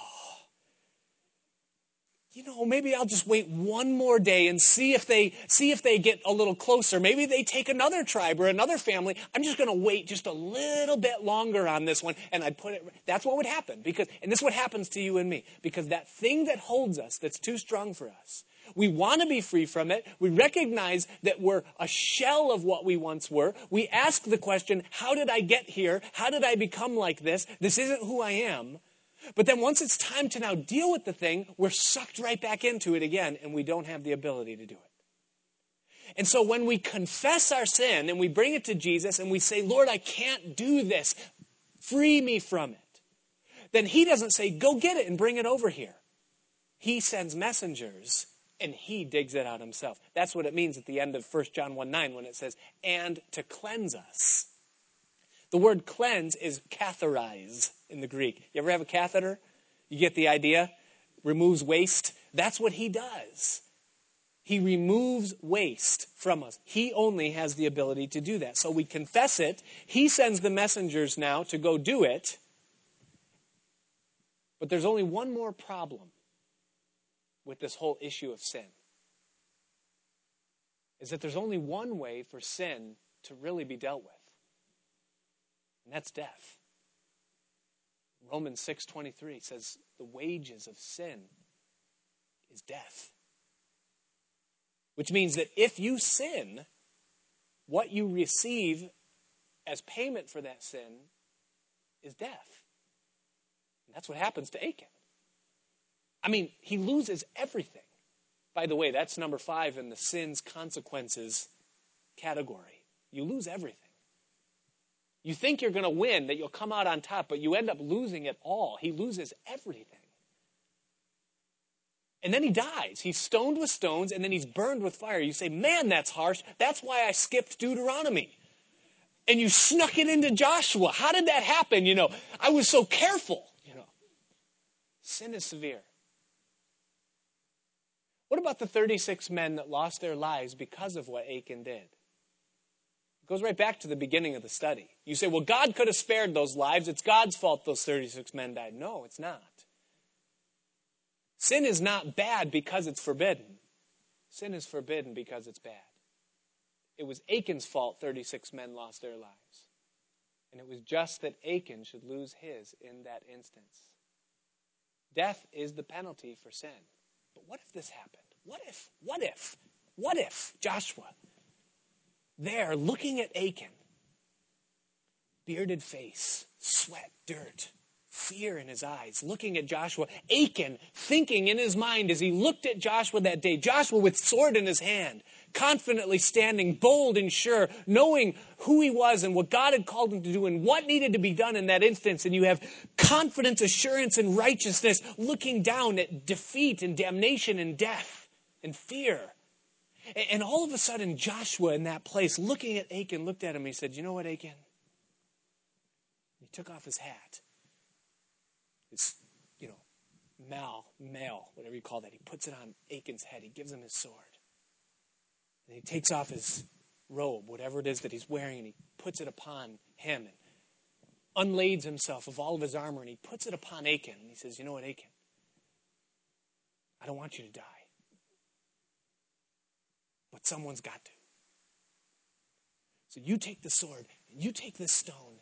A: you know, maybe I'll just wait one more day and see if they see if they get a little closer. Maybe they take another tribe or another family. I'm just going to wait just a little bit longer on this one and I'd put it that's what would happen because and this is what happens to you and me because that thing that holds us that's too strong for us. We want to be free from it. We recognize that we're a shell of what we once were. We ask the question, how did I get here? How did I become like this? This isn't who I am. But then once it's time to now deal with the thing, we're sucked right back into it again, and we don't have the ability to do it. And so when we confess our sin and we bring it to Jesus and we say, Lord, I can't do this, free me from it, then He doesn't say, go get it and bring it over here. He sends messengers and He digs it out Himself. That's what it means at the end of 1 John 1 9 when it says, and to cleanse us. The word cleanse is catharize in the Greek. You ever have a catheter? You get the idea? Removes waste. That's what he does. He removes waste from us. He only has the ability to do that. So we confess it. He sends the messengers now to go do it. But there's only one more problem with this whole issue of sin. Is that there's only one way for sin to really be dealt with and that's death. Romans 6:23 says the wages of sin is death. Which means that if you sin, what you receive as payment for that sin is death. And that's what happens to Achan. I mean, he loses everything. By the way, that's number five in the sin's consequences category. You lose everything. You think you're going to win, that you'll come out on top, but you end up losing it all. He loses everything. And then he dies. He's stoned with stones and then he's burned with fire. You say, man, that's harsh. That's why I skipped Deuteronomy. And you snuck it into Joshua. How did that happen? You know, I was so careful. You know, sin is severe. What about the 36 men that lost their lives because of what Achan did? Goes right back to the beginning of the study. You say, well, God could have spared those lives. It's God's fault those 36 men died. No, it's not. Sin is not bad because it's forbidden. Sin is forbidden because it's bad. It was Achan's fault 36 men lost their lives. And it was just that Achan should lose his in that instance. Death is the penalty for sin. But what if this happened? What if, what if, what if Joshua, there looking at Achan, bearded face, sweat, dirt, fear in his eyes, looking at Joshua, Achan thinking in his mind as he looked at Joshua that day, Joshua with sword in his hand, confidently standing, bold and sure, knowing who he was and what God had called him to do and what needed to be done in that instance. And you have confidence, assurance, and righteousness looking down at defeat and damnation and death and fear. And all of a sudden, Joshua in that place, looking at Achan, looked at him. He said, You know what, Achan? He took off his hat his, you know, mal, mail, whatever you call that. He puts it on Achan's head. He gives him his sword. And he takes off his robe, whatever it is that he's wearing, and he puts it upon him and unlades himself of all of his armor, and he puts it upon Achan. And he says, You know what, Achan? I don't want you to die. But someone's got to. So you take the sword, and you take this stone,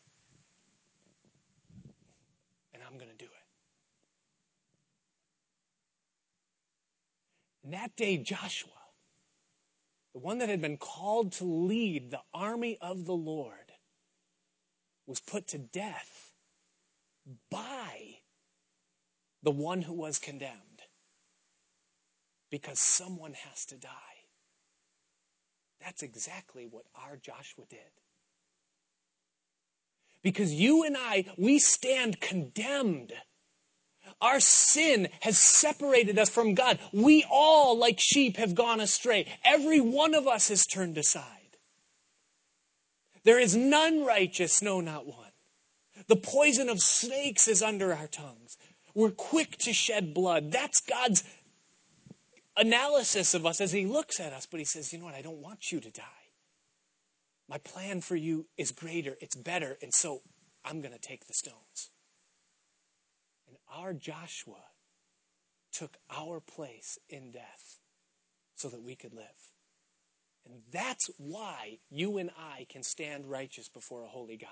A: and I'm going to do it. And that day, Joshua, the one that had been called to lead the army of the Lord, was put to death by the one who was condemned. Because someone has to die. That's exactly what our Joshua did. Because you and I, we stand condemned our sin has separated us from God. We all, like sheep, have gone astray. Every one of us has turned aside. There is none righteous, no, not one. The poison of snakes is under our tongues. We're quick to shed blood. That's God's analysis of us as He looks at us. But He says, You know what? I don't want you to die. My plan for you is greater, it's better, and so I'm going to take the stones And our Joshua took our place in death so that we could live. And that's why you and I can stand righteous before a holy God.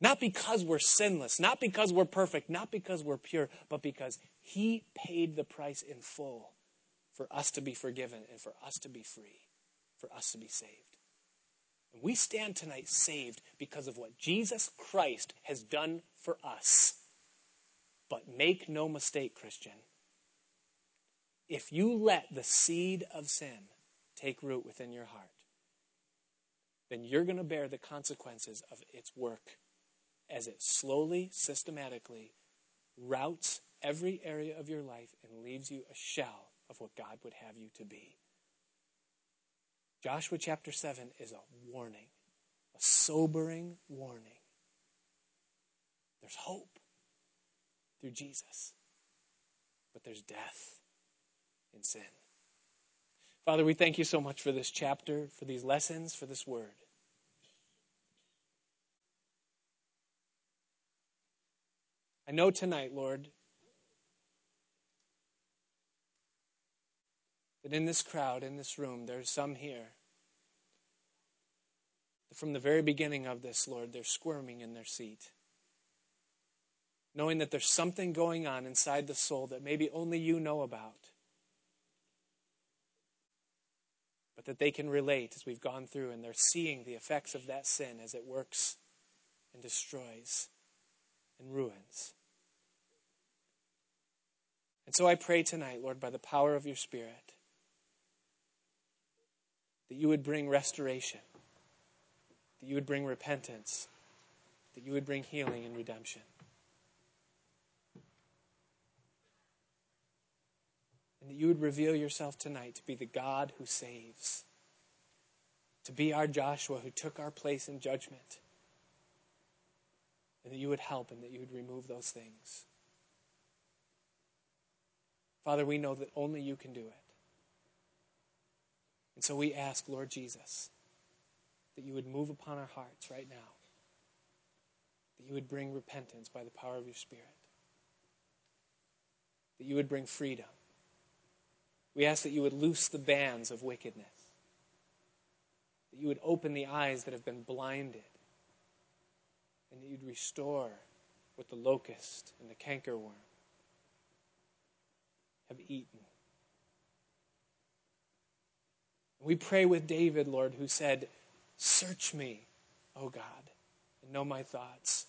A: Not because we're sinless, not because we're perfect, not because we're pure, but because He paid the price in full for us to be forgiven and for us to be free, for us to be saved. And we stand tonight saved because of what Jesus Christ has done for us. But make no mistake, Christian, if you let the seed of sin take root within your heart, then you're going to bear the consequences of its work as it slowly, systematically routes every area of your life and leaves you a shell of what God would have you to be. Joshua chapter 7 is a warning, a sobering warning. There's hope through Jesus. But there's death in sin. Father, we thank you so much for this chapter, for these lessons, for this word. I know tonight, Lord, that in this crowd, in this room, there's some here. From the very beginning of this, Lord, they're squirming in their seat knowing that there's something going on inside the soul that maybe only you know about. But that they can relate as we've gone through, and they're seeing the effects of that sin as it works and destroys and ruins. And so I pray tonight, Lord, by the power of your Spirit, that you would bring restoration, that you would bring repentance, that you would bring healing and redemption. And that you would reveal yourself tonight to be the God who saves, to be our Joshua who took our place in judgment. And that you would help and that you would remove those things. Father, we know that only you can do it. And so we ask, Lord Jesus, that you would move upon our hearts right now, that you would bring repentance by the power of your Spirit, that you would bring freedom. We ask that you would loose the bands of wickedness, that you would open the eyes that have been blinded, and that you'd restore what the locust and the cankerworm have eaten. We pray with David, Lord, who said, Search me, O God, and know my thoughts.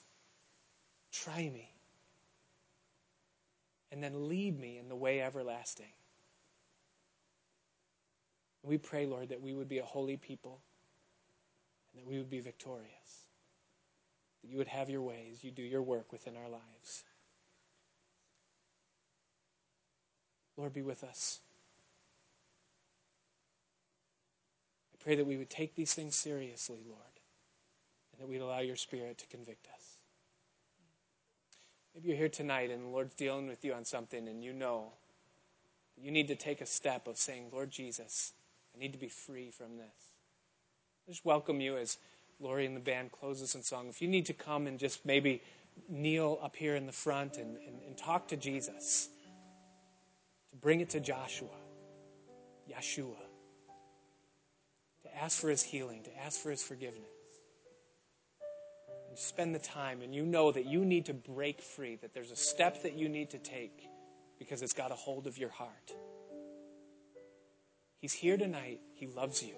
A: Try me, and then lead me in the way everlasting. We pray, Lord, that we would be a holy people and that we would be victorious. That you would have your ways, you do your work within our lives. Lord, be with us. I pray that we would take these things seriously, Lord, and that we'd allow your Spirit to convict us. Maybe you're here tonight and the Lord's dealing with you on something and you know you need to take a step of saying, Lord Jesus, I need to be free from this. I just welcome you as Lori and the band closes in song. If you need to come and just maybe kneel up here in the front and, and, and talk to Jesus, to bring it to Joshua, Yeshua, to ask for his healing, to ask for his forgiveness. And spend the time, and you know that you need to break free, that there's a step that you need to take because it's got a hold of your heart. He's here tonight. He loves you.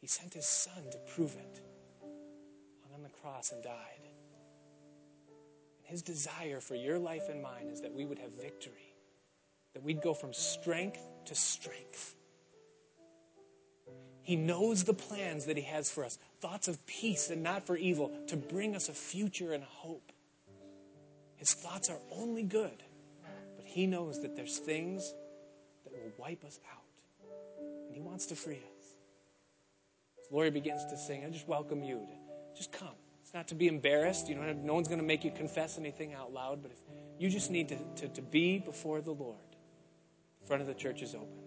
A: He sent his son to prove it. Hung on the cross and died. And his desire for your life and mine is that we would have victory, that we'd go from strength to strength. He knows the plans that he has for us thoughts of peace and not for evil, to bring us a future and hope. His thoughts are only good, but he knows that there's things that will wipe us out. And he wants to free us. Lori begins to sing, I just welcome you to just come. It's not to be embarrassed. You don't no one's going to make you confess anything out loud, but if you just need to, to, to be before the Lord, the front of the church is open.